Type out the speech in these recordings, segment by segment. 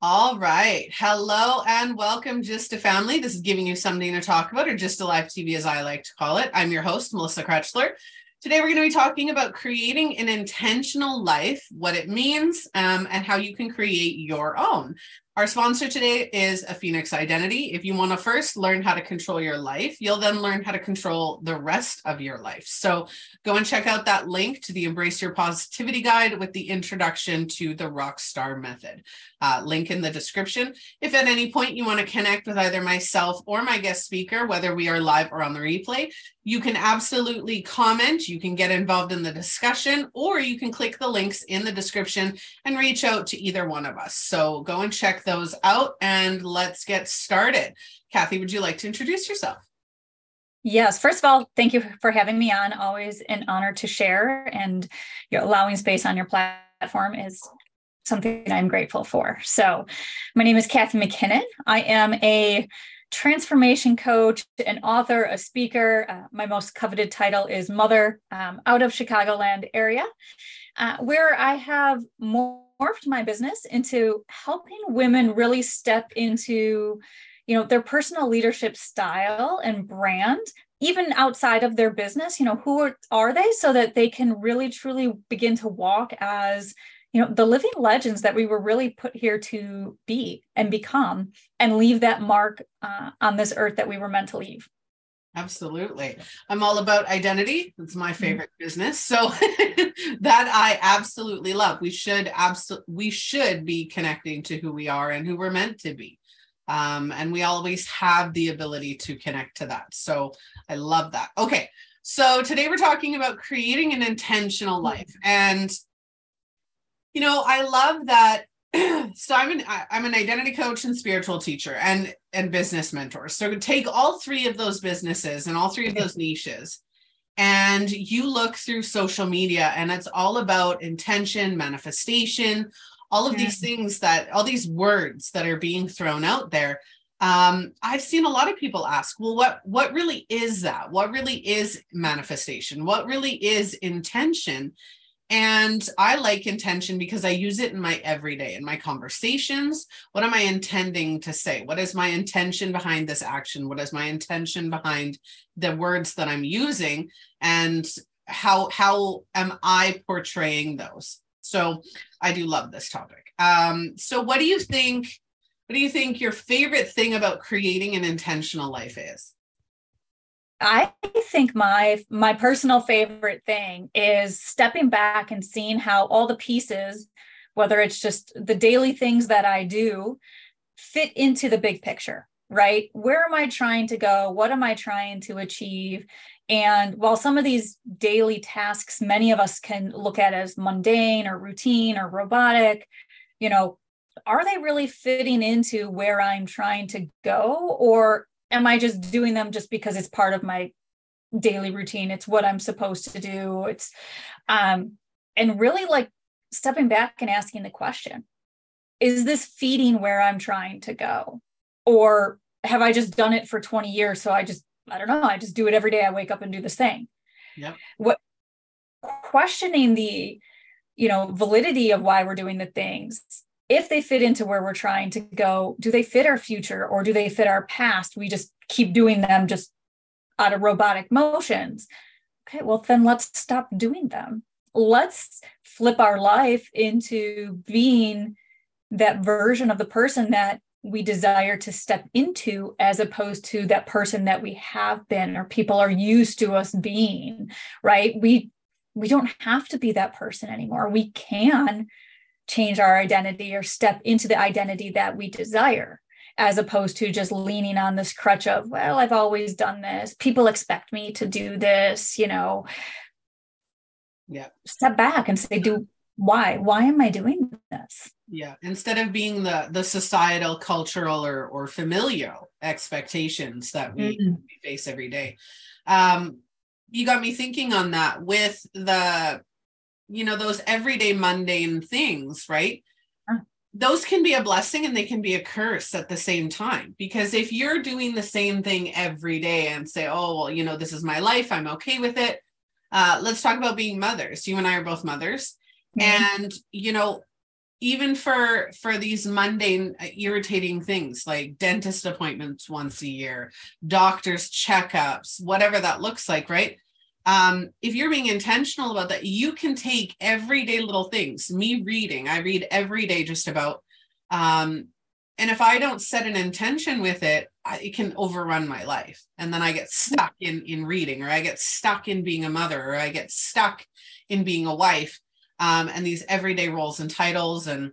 All right. Hello and welcome, Just a Family. This is giving you something to talk about, or GYSTTA Live TV, as I like to call it. I'm your host, Melissa Krechler. Today, we're going to be talking about creating an intentional life, what it means, um, and how you can create your own. Our sponsor today is a Phoenix Identity. If you want to first learn how to control your life, you'll then learn how to control the rest of your life. So go and check out that link to the Embrace Your Positivity Guide with the introduction to the Rockstar Method. Uh, link in the description. If at any point you want to connect with either myself or my guest speaker, whether we are live or on the replay, you can absolutely comment. You can get involved in the discussion, or you can click the links in the description and reach out to either one of us. So go and check those out and let's get started. Cathy, would you like to introduce yourself? Yes, first of all, thank you for having me on. Always an honor to share, and you're allowing space on your platform is something I'm grateful for. So, my name is Cathy McKinnon. I am a transformation coach, an author, a speaker. Uh, my most coveted title is Mother um, out of Chicagoland area, uh, where I have more morphed my business into helping women really step into you know their personal leadership style and brand even outside of their business you know who are, are they so that they can really truly begin to walk as you know the living legends that we were really put here to be and become and leave that mark uh, on this earth that we were meant to leave Absolutely. I'm all about identity. It's my mm-hmm. favorite mm-hmm. business. So that I absolutely love. We should absolutely we should be connecting to who we are and who we're meant to be. Um, and we always have the ability to connect to that. So I love that. Okay. So today we're talking about creating an intentional mm-hmm. life. And you know, I love that so I'm an I'm an identity coach and spiritual teacher and and business mentors. So take all three of those businesses and all three of those niches and you look through social media and it's all about intention, manifestation, all of yeah. these things that all these words that are being thrown out there. Um, I've seen a lot of people ask, well, what what really is that? What really is manifestation? What really is intention? And I like intention because I use it in my everyday, in my conversations. What am I intending to say? What is my intention behind this action? What is my intention behind the words that I'm using? And how how am I portraying those? So I do love this topic. Um, so what do you think? What do you think your favorite thing about creating an intentional life is? I think my my personal favorite thing is stepping back and seeing how all the pieces, whether it's just the daily things that I do, fit into the big picture, right? Where am I trying to go? What am I trying to achieve? And while some of these daily tasks, many of us can look at as mundane or routine or robotic, you know, are they really fitting into where I'm trying to go? Or am I just doing them just because it's part of my daily routine? It's what I'm supposed to do. It's um and really like stepping back and asking the question, is this feeding where I'm trying to go? Or have I just done it for 20 years so I just I don't know, I just do it every day I wake up and do this thing. Yeah. What questioning the you know validity of why we're doing the things if they fit into where we're trying to go, do they fit our future or do they fit our past? We just keep doing them just out of robotic motions. Okay, well, then let's stop doing them. Let's flip our life into being that version of the person that we desire to step into as opposed to that person that we have been or people are used to us being right we we don't have to be that person anymore we can change our identity or step into the identity that we desire as opposed to just leaning on this crutch of well i've always done this. People expect me to do this you know? Yeah. Step back and say do why? Why am i doing this? Yeah. Instead of being the the societal cultural or or familial expectations that we, mm-hmm. we face every day. Um you got me thinking on that with the you know those everyday mundane things right those can be a blessing and they can be a curse at the same time because if you're doing the same thing every day and say oh well you know this is my life i'm okay with it uh, let's talk about being mothers. You and I are both mothers. Mm-hmm. And, you know, even for for these mundane uh, irritating things like dentist appointments once a year doctor's checkups whatever that looks like right um, if you're being intentional about that you can take everyday little things. Me reading i read every day just about um, and if i don't set an intention with it I, it can overrun my life. And then i get stuck in in reading or i get stuck in being a mother or i get stuck in being a wife um, and these everyday roles and titles and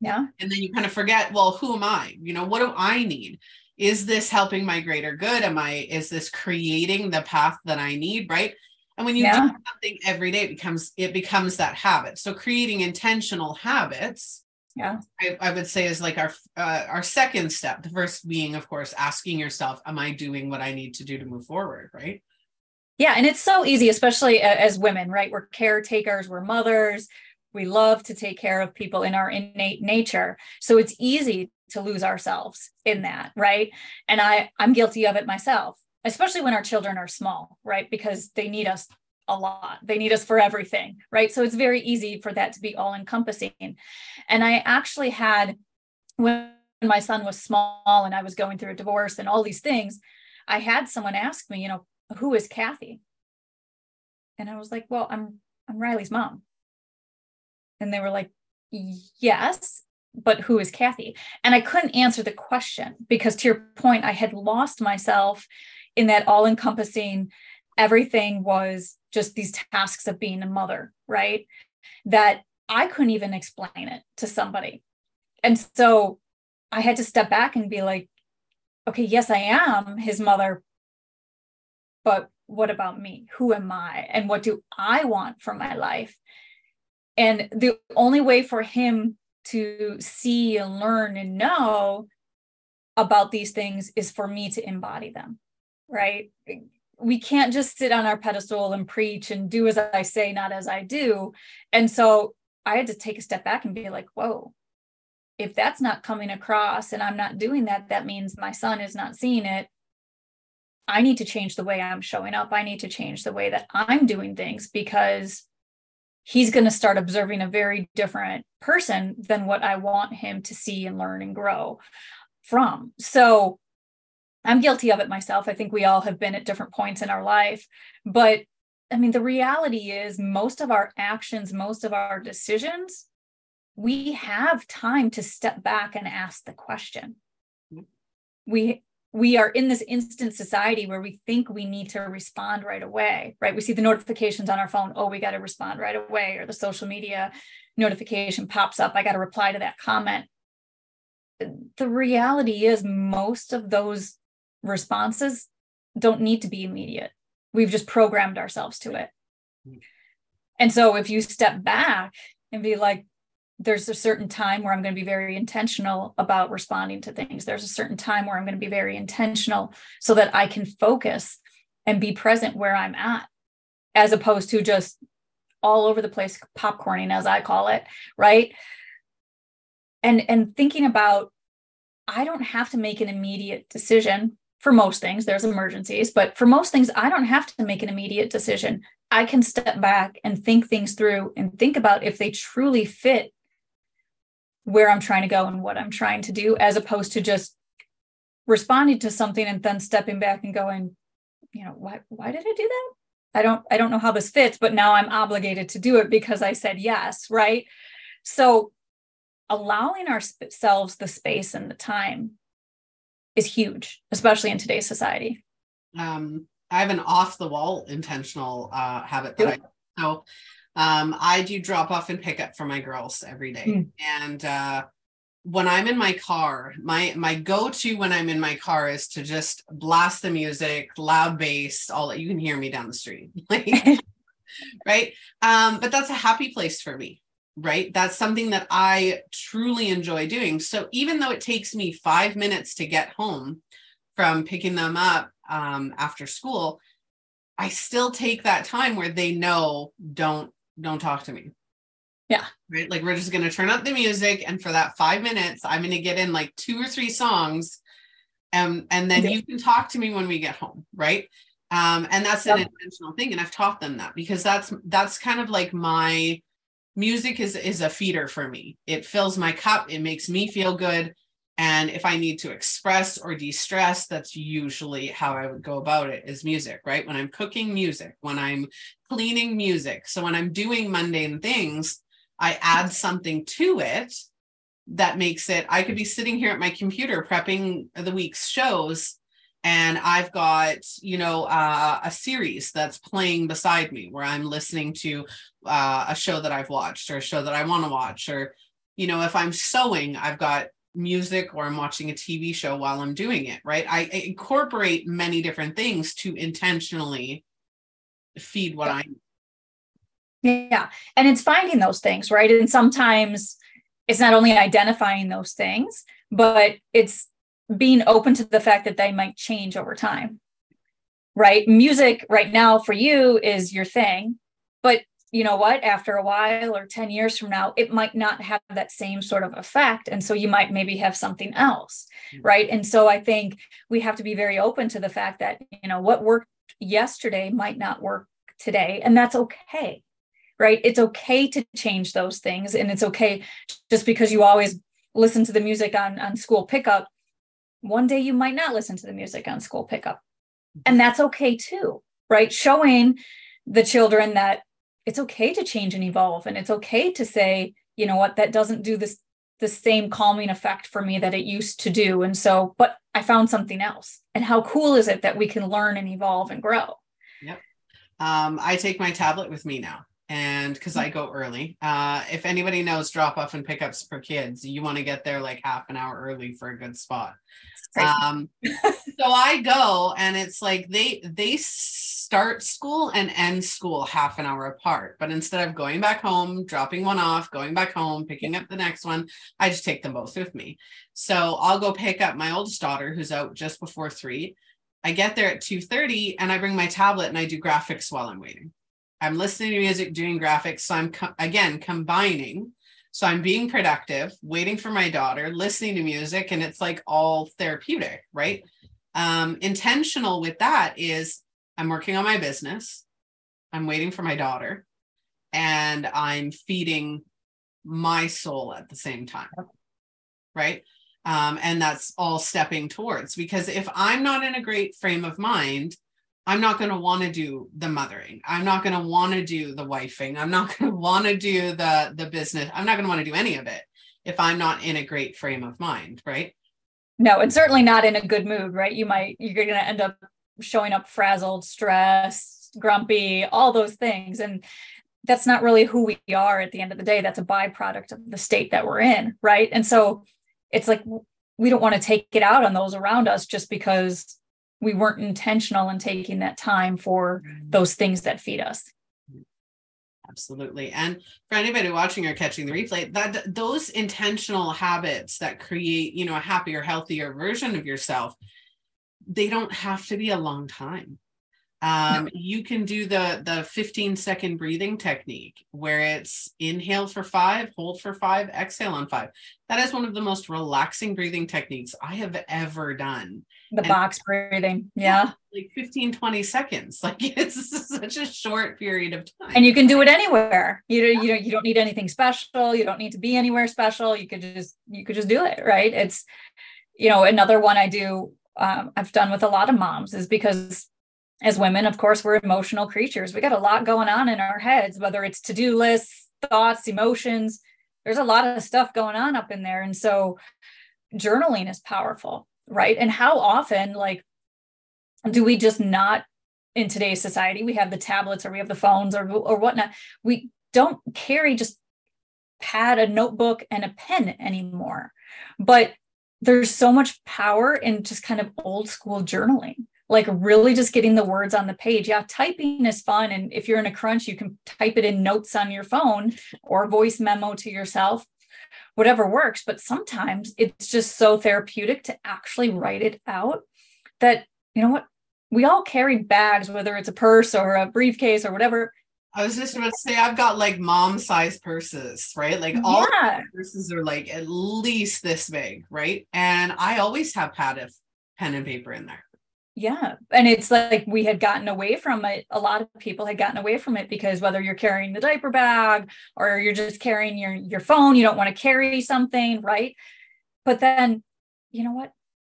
yeah. and then you kind of forget well who am i? You know what do i need is this helping my greater good? Am i is this creating the path that i need right? And when you yeah. do something every day it becomes it becomes that habit. So creating intentional habits yeah. I, I would say is like our uh, our second step the first being of course asking yourself am i doing what i need to do to move forward? Right? Yeah, and it's so easy, especially as women, right? We're caretakers, we're mothers, we love to take care of people in our innate nature. So it's easy to lose ourselves in that, right? And I I'm guilty of it myself, especially when our children are small, right? Because they need us a lot. They need us for everything, right? So it's very easy for that to be all encompassing. And I actually had when my son was small and I was going through a divorce and all these things, I had someone ask me, you know, who is Cathy? And I was like, well, I'm I'm Riley's mom. And they were like, yes, but who is Cathy? And I couldn't answer the question because to your point, I had lost myself in that all-encompassing everything was just these tasks of being a mother, right? That I couldn't even explain it to somebody. And so I had to step back and be like, okay, yes, I am his mother, but what about me? Who am I? And what do I want for my life? And the only way for him to see and learn and know about these things is for me to embody them, right? We can't just sit on our pedestal and preach and do as I say, not as I do. And so I had to take a step back and be like, whoa, if that's not coming across and I'm not doing that, that means my son is not seeing it. I need to change the way I'm showing up. I need to change the way that I'm doing things because he's going to start observing a very different person than what I want him to see and learn and grow from. So I'm guilty of it myself. I think we all have been at different points in our life. But I mean, the reality is, most of our actions, most of our decisions, we have time to step back and ask the question. Mm-hmm. We we are in this instant society where we think we need to respond right away, right? We see the notifications on our phone, oh, we got to respond right away, or the social media notification pops up, I got to reply to that comment. The reality is, most of those responses don't need to be immediate. We've just programmed ourselves to it. Hmm. And so if you step back and be like, there's a certain time where I'm going to be very intentional about responding to things. There's a certain time where I'm going to be very intentional so that I can focus and be present where I'm at, as opposed to just all over the place popcorning, as I call it, right? And and thinking about I don't have to make an immediate decision for most things. There's emergencies, but for most things, I don't have to make an immediate decision. I can step back and think things through and think about if they truly fit where I'm trying to go and what I'm trying to do, as opposed to just responding to something and then stepping back and going, you know, why why did I do that? I don't I don't know how this fits, but now I'm obligated to do it because I said yes, right? So allowing ourselves the space and the time is huge, especially in today's society. Um, I have an off the wall intentional uh, habit that yep. I so um, I do drop off and pick up for my girls every day. Mm. And uh, when I'm in my car, my my go-to when I'm in my car is to just blast the music, loud bass, all that you can hear me down the street. right. Um, but that's a happy place for me. Right. That's something that I truly enjoy doing. So even though it takes me five minutes to get home from picking them up um, after school, I still take that time where they know don't don't talk to me. Yeah. Right. Like we're just going to turn up the music. And for that five minutes, I'm going to get in like two or three songs. And, and then yeah. you can talk to me when we get home. Right. um, and that's an intentional thing and i've taught them that because that's that's kind of like my music is is a feeder for me it fills my cup it makes me feel good and if i need to express or de-stress that's usually how i would go about it is music right? When i'm cooking music when i'm cleaning music. So when i'm doing mundane things i add something to it that makes it i could be sitting here at my computer prepping the week's shows and I've got you know uh, a series that's playing beside me where I'm listening to uh, a show that I've watched or a show that I want to watch or you know if I'm sewing I've got music or I'm watching a TV show while I'm doing it right? I, I incorporate many different things to intentionally feed what I yeah and it's finding those things right? And sometimes it's not only identifying those things but it's being open to the fact that they might change over time right? Music right now for you is your thing but you know what after a while or 10 years from now it might not have that same sort of effect and so you might maybe have something else mm-hmm. right and so i think we have to be very open to the fact that you know what worked yesterday might not work today and that's okay right it's okay to change those things and it's okay just because you always listen to the music on on school pickup one day you might not listen to the music on school pickup. And that's okay too, right? Showing the children that it's okay to change and evolve. And it's okay to say, you know what, that doesn't do this the same calming effect for me that it used to do. And so, but I found something else. And how cool is it that we can learn and evolve and grow? Yep. Um, I take my tablet with me now and because I go early. Uh, if anybody knows drop off and pickups for kids, you want to get there like half an hour early for a good spot. Um, so I go and it's like they they start school and end school half an hour apart. But instead of going back home, dropping one off, going back home, picking up the next one, I just take them both with me. So I'll go pick up my oldest daughter who's out just before three. I get there at 2:30 and I bring my tablet and I do graphics while I'm waiting. I'm listening to music, doing graphics. So I'm co- again combining. So I'm being productive, waiting for my daughter, listening to music, and it's like all therapeutic, right? Um, intentional with that is I'm working on my business, I'm waiting for my daughter, and I'm feeding my soul at the same time, right? Um, and that's all stepping towards because if I'm not in a great frame of mind, I'm not going to want to do the mothering. I'm not going to want to do the wifing. I'm not going to want to do the the business. I'm not going to want to do any of it if I'm not in a great frame of mind, right? No, and certainly not in a good mood, right? You might you're going to end up showing up frazzled, stressed, grumpy, all those things and that's not really who we are at the end of the day. That's a byproduct of the state that we're in, right? And so it's like we don't want to take it out on those around us just because we weren't intentional in taking that time for those things that feed us. Absolutely. And for anybody watching or catching the replay that those intentional habits that create you know a happier healthier version of yourself they don't have to be a long time um, you can do the the 15 second breathing technique where it's inhale for five hold for five exhale on five. That is one of the most relaxing breathing techniques i have ever done. The and box breathing yeah. Like 15 20 seconds. Like it's such a short period of time. And you can do it anywhere. You know you know you don't need anything special. You don't need to be anywhere special. You could just you could just do it right? It's you know another one i do um, i've done with a lot of moms is because as women of course we're emotional creatures. We got a lot going on in our heads whether it's to-do lists thoughts emotions. There's a lot of stuff going on up in there. And so journaling is powerful right? And how often like do we just not in today's society we have the tablets or we have the phones or or whatnot. We don't carry just pad a notebook and a pen anymore. But there's so much power in just kind of old school journaling like really just getting the words on the page yeah typing is fun and if you're in a crunch you can type it in notes on your phone or voice memo to yourself whatever works. But sometimes it's just so therapeutic to actually write it out that, you know what, we all carry bags, whether it's a purse or a briefcase or whatever. I was just about to say I've got like mom size purses, right? Like all yeah. purses are like at least this big, right? And I always have pad of pen and paper in there. Yeah and it's like we had gotten away from it a lot of people had gotten away from it because whether you're carrying the diaper bag or you're just carrying your your phone you don't want to carry something right? But then you know what?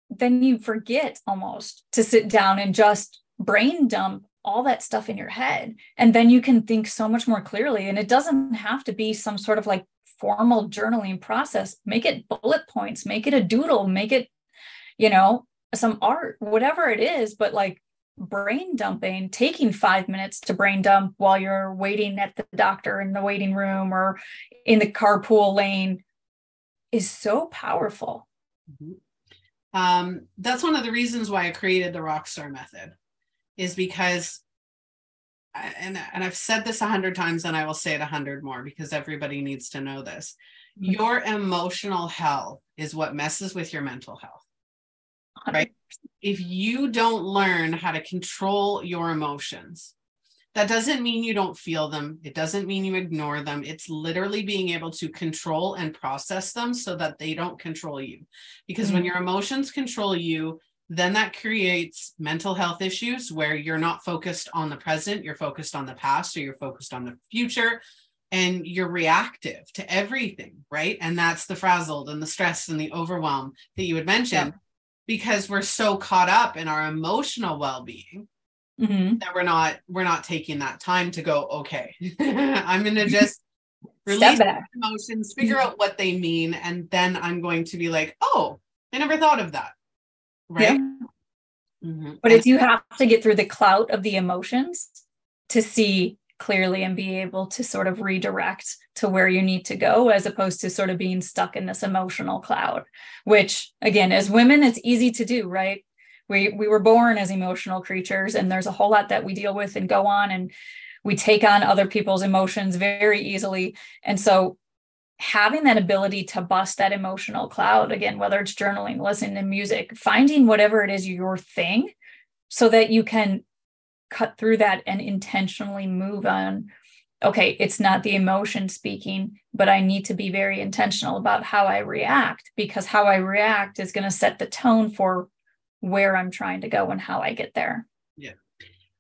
Then you forget almost to sit down and just brain dump all that stuff in your head and then you can think so much more clearly and it doesn't have to be some sort of like formal journaling process. Make it bullet points make it a doodle make it you know some art, whatever it is, but like brain dumping, taking five minutes to brain dump while you're waiting at the doctor in the waiting room or in the carpool lane is so powerful. Mm-hmm. Um, that's one of the reasons why I created the Rockstar method, is because, and, and I've said this a hundred times and I will say it a hundred more because everybody needs to know this. Mm-hmm. Your emotional health is what messes with your mental health right? If you don't learn how to control your emotions, that doesn't mean you don't feel them. It doesn't mean you ignore them. It's literally being able to control and process them so that they don't control you. Because mm-hmm. when your emotions control you, then that creates mental health issues where you're not focused on the present, you're focused on the past, or you're focused on the future, and you're reactive to everything, right? And that's the frazzled and the stress and the overwhelm that you had mentioned. Yeah because we're so caught up in our emotional well-being mm-hmm. that we're not we're not taking that time to go okay i'm going to just release emotions figure mm-hmm. out what they mean and then i'm going to be like oh i never thought of that right yeah. mm-hmm. but if you have to get through the clout of the emotions to see clearly and be able to sort of redirect to where you need to go as opposed to sort of being stuck in this emotional cloud which again as women it's easy to do right? We we were born as emotional creatures and there's a whole lot that we deal with and go on and we take on other people's emotions very easily. And so having that ability to bust that emotional cloud again whether it's journaling listening to music finding whatever it is your thing so that you can cut through that and intentionally move on. Okay it's not the emotion speaking but i need to be very intentional about how i react because how i react is going to set the tone for where i'm trying to go and how i get there. Yeah.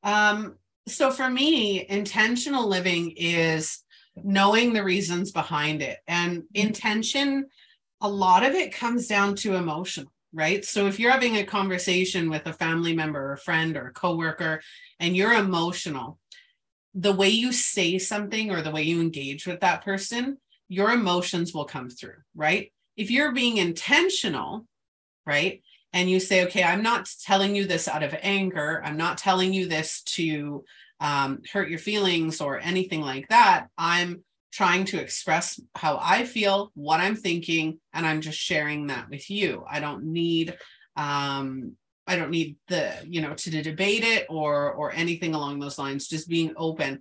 Um so for me intentional living is knowing the reasons behind it and mm-hmm. intention a lot of it comes down to emotion right so if you're having a conversation with a family member or friend or a coworker and you're emotional, the way you say something or the way you engage with that person, your emotions will come through, right? If you're being intentional, right? And you say, okay, I'm not telling you this out of anger. I'm not telling you this to um, hurt your feelings or anything like that. I'm trying to express how I feel, what I'm thinking, and I'm just sharing that with you. I don't need um, I don't need the, you know, to, to debate it or or anything along those lines, just being open.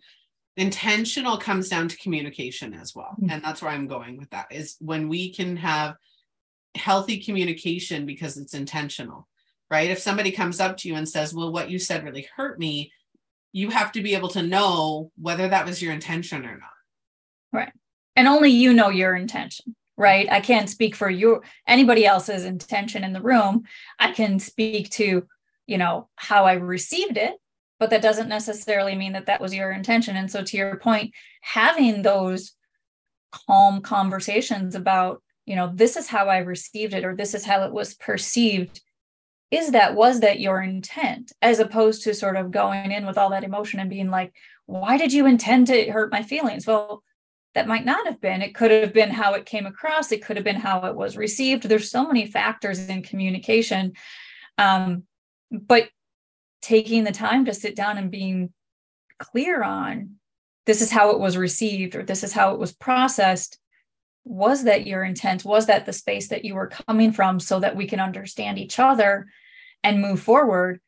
Intentional comes down to communication as well. Mm-hmm. And that's where I'm going with that is when we can have healthy communication because it's intentional, right? If somebody comes up to you and says, Well, what you said really hurt me, you have to be able to know whether that was your intention or not. Right. And only you know your intention right? I can't speak for your anybody else's intention in the room. I can speak to you know how i received it but that doesn't necessarily mean that that was your intention. And so to your point having those calm conversations about you know this is how i received it or this is how it was perceived is that was that your intent as opposed to sort of going in with all that emotion and being like why did you intend to hurt my feelings? Well that might not have been. It could have been how it came across. It could have been how it was received. There's so many factors in communication. Um, but taking the time to sit down and being clear on this is how it was received or this is how it was processed was that your intent was that the space that you were coming from so that we can understand each other and move forward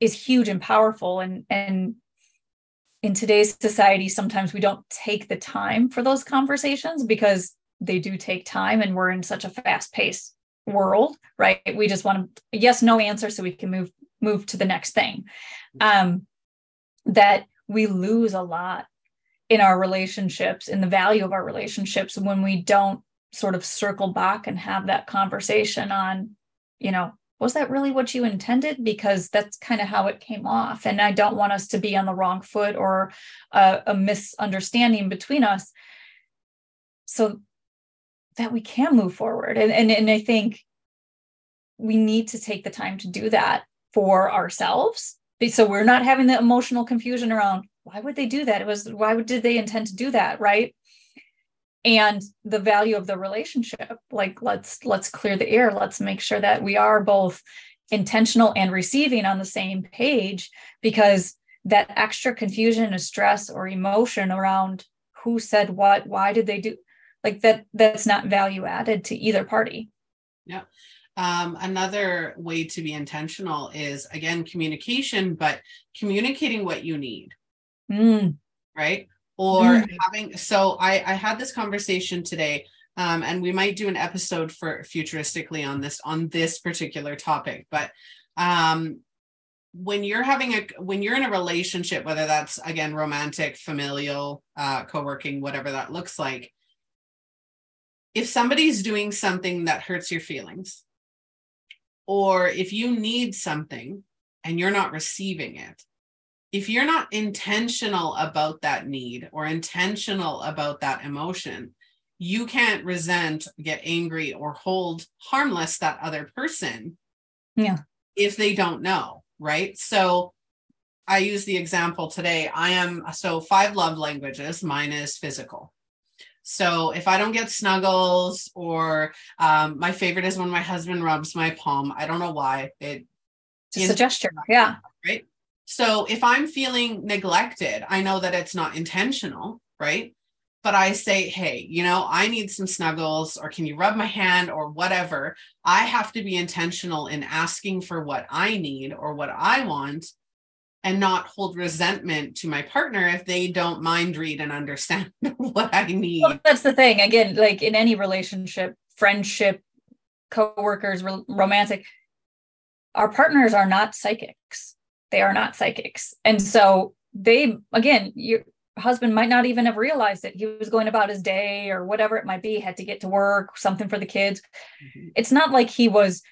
is huge and powerful and and in today's society, sometimes we don't take the time for those conversations because they do take time and we're in such a fast paced world, right? We just want a yes, no answer so we can move move to the next thing. Um, that we lose a lot in our relationships, in the value of our relationships when we don't sort of circle back and have that conversation on, you know, was that really what you intended? Because that's kind of how it came off. And I don't want us to be on the wrong foot or a, a misunderstanding between us. So that we can move forward. And, and, and I think we need to take the time to do that for ourselves. So we're not having the emotional confusion around why would they do that? It was why did they intend to do that? Right and the value of the relationship like let's let's clear the air. Let's make sure that we are both intentional and receiving on the same page because that extra confusion or stress or emotion around who said what why did they do like that that's not value added to either party. Yeah. Um, another way to be intentional is again communication but communicating what you need. Mm. right or mm. having so I, I had this conversation today um, and we might do an episode for futuristically on this on this particular topic but um, when you're having a when you're in a relationship whether that's again romantic familial uh, co-working whatever that looks like if somebody's doing something that hurts your feelings or if you need something and you're not receiving it if you're not intentional about that need or intentional about that emotion, you can't resent, get angry, or hold harmless that other person. Yeah. If they don't know, right? So I use the example today. I am so five love languages, mine is physical. So if I don't get snuggles or um, my favorite is when my husband rubs my palm. I don't know why. It just a gesture. Yeah. Right. So if I'm feeling neglected, I know that it's not intentional, right? But I say, hey, you know, I need some snuggles, or can you rub my hand, or whatever. I have to be intentional in asking for what I need or what I want and not hold resentment to my partner if they don't mind read and understand what I need. Well, that's the thing. Again, like in any relationship, friendship, co-workers, romantic, our partners are not psychics they are not psychics. And so they, again, your husband might not even have realized that he was going about his day or whatever it might be, had to get to work, something for the kids. Mm-hmm. It's not like he was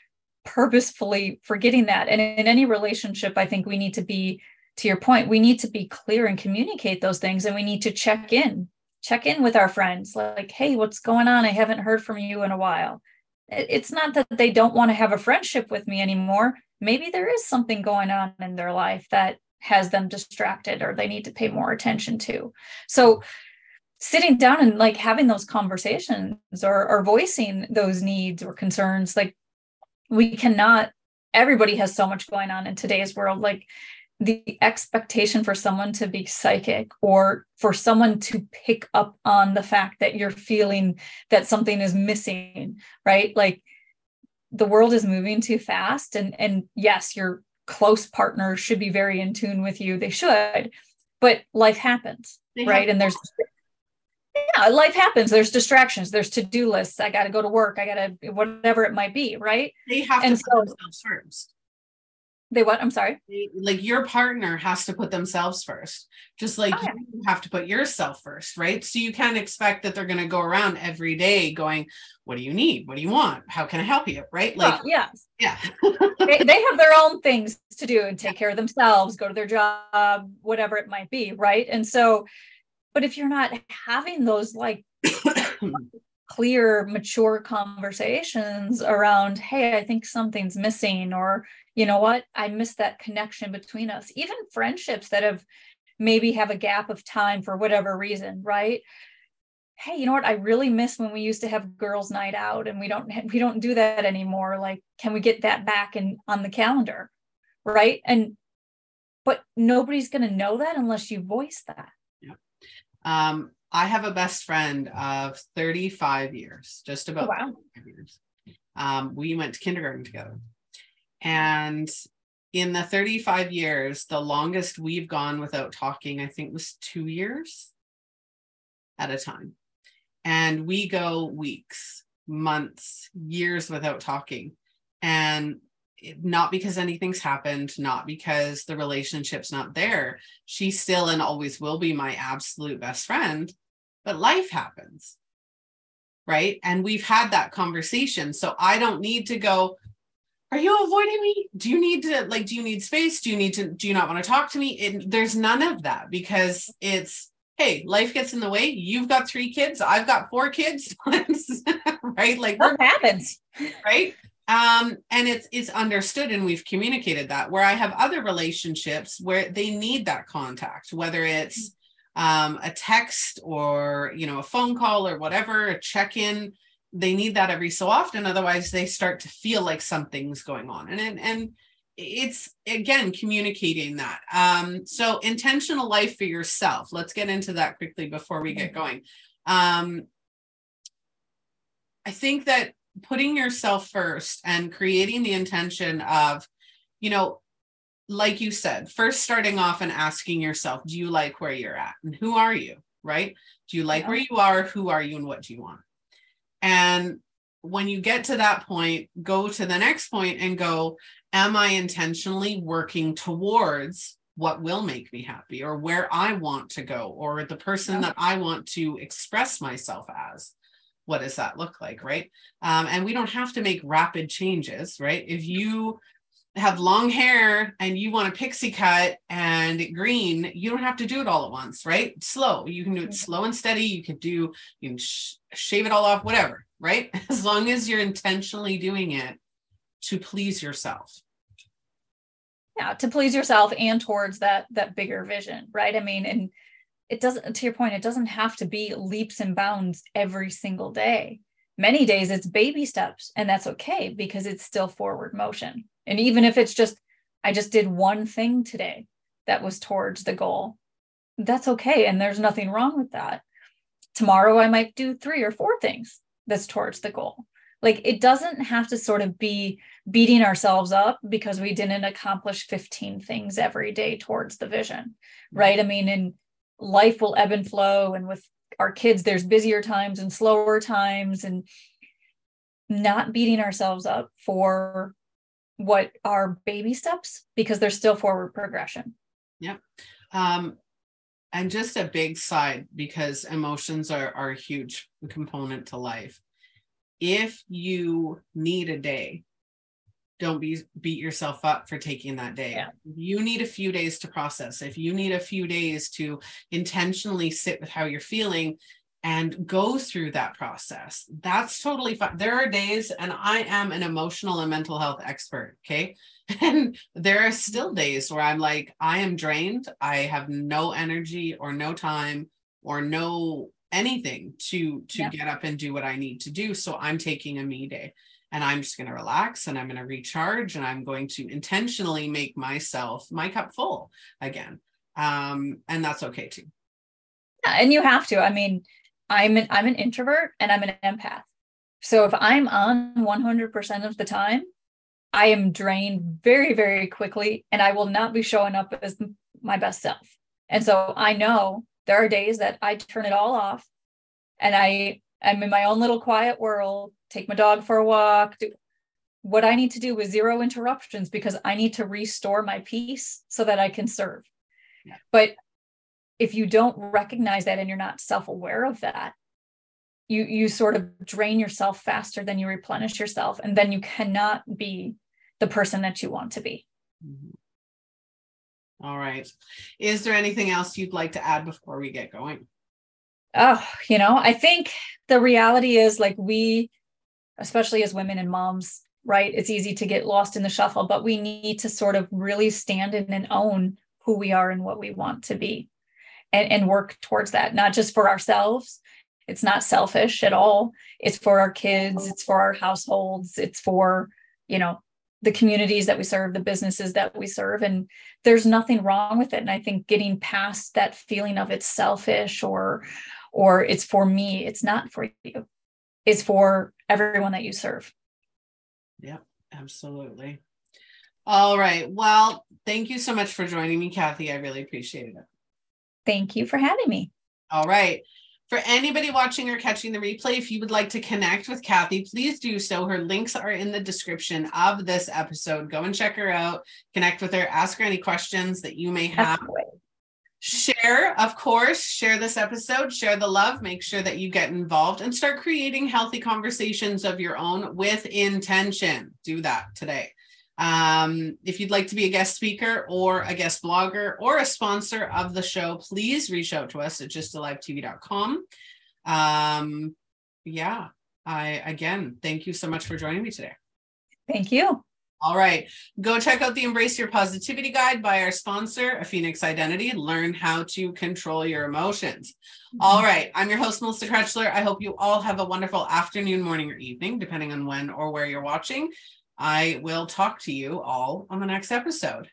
purposefully forgetting that. And in any relationship, I think we need to be, to your point, we need to be clear and communicate those things and we need to check in, check in with our friends like, hey, what's going on? I haven't heard from you in a while. It's not that they don't want to have a friendship with me anymore maybe there is something going on in their life that has them distracted or they need to pay more attention to. So sitting down and like having those conversations or, or voicing those needs or concerns, like we cannot, everybody has so much going on in today's world. Like the expectation for someone to be psychic or for someone to pick up on the fact that you're feeling that something is missing, right? Like the world is moving too fast and and yes your close partner should be very in tune with you. They should but life happens they right? and there's yeah life happens. There's distractions. There's to-do lists. I got to go to work. I got to whatever it might be right? They have and to so, themselves first they what? I'm sorry. Like your partner has to put themselves first, just like oh, yeah. you have to put yourself first, right? So you can't expect that they're going to go around every day going, "What do you need? What do you want? How can I help you?" Right? Like, yes, yeah. they, they have their own things to do and take care of themselves, go to their job, whatever it might be, right? And so, but if you're not having those like clear, mature conversations around, hey, I think something's missing, or you know what, I miss that connection between us. Even friendships that have maybe have a gap of time for whatever reason, right? Hey, you know what? I really miss when we used to have girls' night out, and we don't we don't do that anymore. Like, can we get that back and on the calendar, right? And but nobody's going to know that unless you voice that. Yeah. Um, I have a best friend of 35 years, just about oh, wow. years. Um, we went to kindergarten together. And in the 35 years, the longest we've gone without talking, I think, was two years at a time. And we go weeks, months, years without talking. And not because anything's happened, not because the relationship's not there. She still and always will be my absolute best friend, but life happens. Right. And we've had that conversation. So I don't need to go, are you avoiding me? Do you need to like, do you need space? Do you need to, do you not want to talk to me? It, there's none of that because it's, hey, life gets in the way. You've got three kids. I've got four kids, right? Like what happens? Right. Um, and it's it's understood and we've communicated that where I have other relationships where they need that contact, whether it's um, a text or you know a phone call or whatever, a check-in they need that every so often otherwise they start to feel like something's going on. And and, and it's again communicating that. Um so intentional life for yourself. Let's get into that quickly before we get going. Um i think that putting yourself first and creating the intention of you know like you said first starting off and asking yourself do you like where you're at? And who are you? Right? Do you like yeah. where you are? Who are you? And what do you want and when you get to that point, go to the next point and go, Am I intentionally working towards what will make me happy or where I want to go or the person yeah. that I want to express myself as? What does that look like? Right. Um, and we don't have to make rapid changes, right? If you have long hair and you want a pixie cut and green, you don't have to do it all at once, right? Slow. You can do it slow and steady. You could do, you can sh- shave it all off, whatever, right? As long as you're intentionally doing it to please yourself. Yeah, to please yourself and towards that that bigger vision, right? I mean, and it doesn't to your point, it doesn't have to be leaps and bounds every single day. Many days it's baby steps, and that's okay because it's still forward motion and even if it's just, I just did one thing today that was towards the goal, that's okay. And there's nothing wrong with that. Tomorrow, I might do three or four things that's towards the goal. Like it doesn't have to sort of be beating ourselves up because we didn't accomplish 15 things every day towards the vision, right? I mean, in life will ebb and flow, and with our kids, there's busier times and slower times, and not beating ourselves up for what are baby steps because they're still forward progression. Yep. Um, and just a big side because emotions are, are a huge component to life. If you need a day, don't be beat yourself up for taking that day. Yeah. You need a few days to process. If you need a few days to intentionally sit with how you're feeling, and go through that process. That's totally fine. There are days, and I am an emotional and mental health expert. Okay. And there are still days where I'm like, I am drained. I have no energy or no time or no anything to to yep. get up and do what I need to do. So I'm taking a me day and I'm just going to relax and I'm going to recharge and I'm going to intentionally make myself my cup full again. Um, and that's okay too. Yeah, and you have to. I mean, I'm an I'm an introvert and I'm an empath. So if I'm on 100% of the time, I am drained very very quickly and I will not be showing up as my best self. And so I know there are days that I turn it all off and I I'm in my own little quiet world, take my dog for a walk, do what I need to do with zero interruptions because I need to restore my peace so that I can serve. But if you don't recognize that and you're not self-aware of that you you sort of drain yourself faster than you replenish yourself and then you cannot be the person that you want to be. Mm-hmm. All right. Is there anything else you'd like to add before we get going? Oh you know i think the reality is like we especially as women and moms right it's easy to get lost in the shuffle but we need to sort of really stand in and own who we are and what we want to be and, and work towards that, not just for ourselves. It's not selfish at all. It's for our kids, it's for our households, it's for, you know, the communities that we serve, the businesses that we serve. And there's nothing wrong with it. And I think getting past that feeling of it's selfish or or it's for me, it's not for you. It's for everyone that you serve. Yeah, absolutely. All right. Well, thank you so much for joining me, Cathy. I really appreciated it. Thank you for having me. All right. For anybody watching or catching the replay, if you would like to connect with Cathy, please do so. Her links are in the description of this episode. Go and check her out, connect with her, ask her any questions that you may have. Share, of course, share this episode, share the love, make sure that you get involved and start creating healthy conversations of your own with intention. Do that today. Um, if you'd like to be a guest speaker or a guest blogger or a sponsor of the show, please reach out to us at gysttalivetv.com. Um, yeah, I again thank you so much for joining me today. Thank you. All right. Go check out the Embrace Your Positivity Guide by our sponsor, A Phoenix Identity. Learn how to control your emotions. Mm-hmm. All right. I'm your host, Melissa Krechler. I hope you all have a wonderful afternoon, morning, or evening, depending on when or where you're watching. I will talk to you all on the next episode.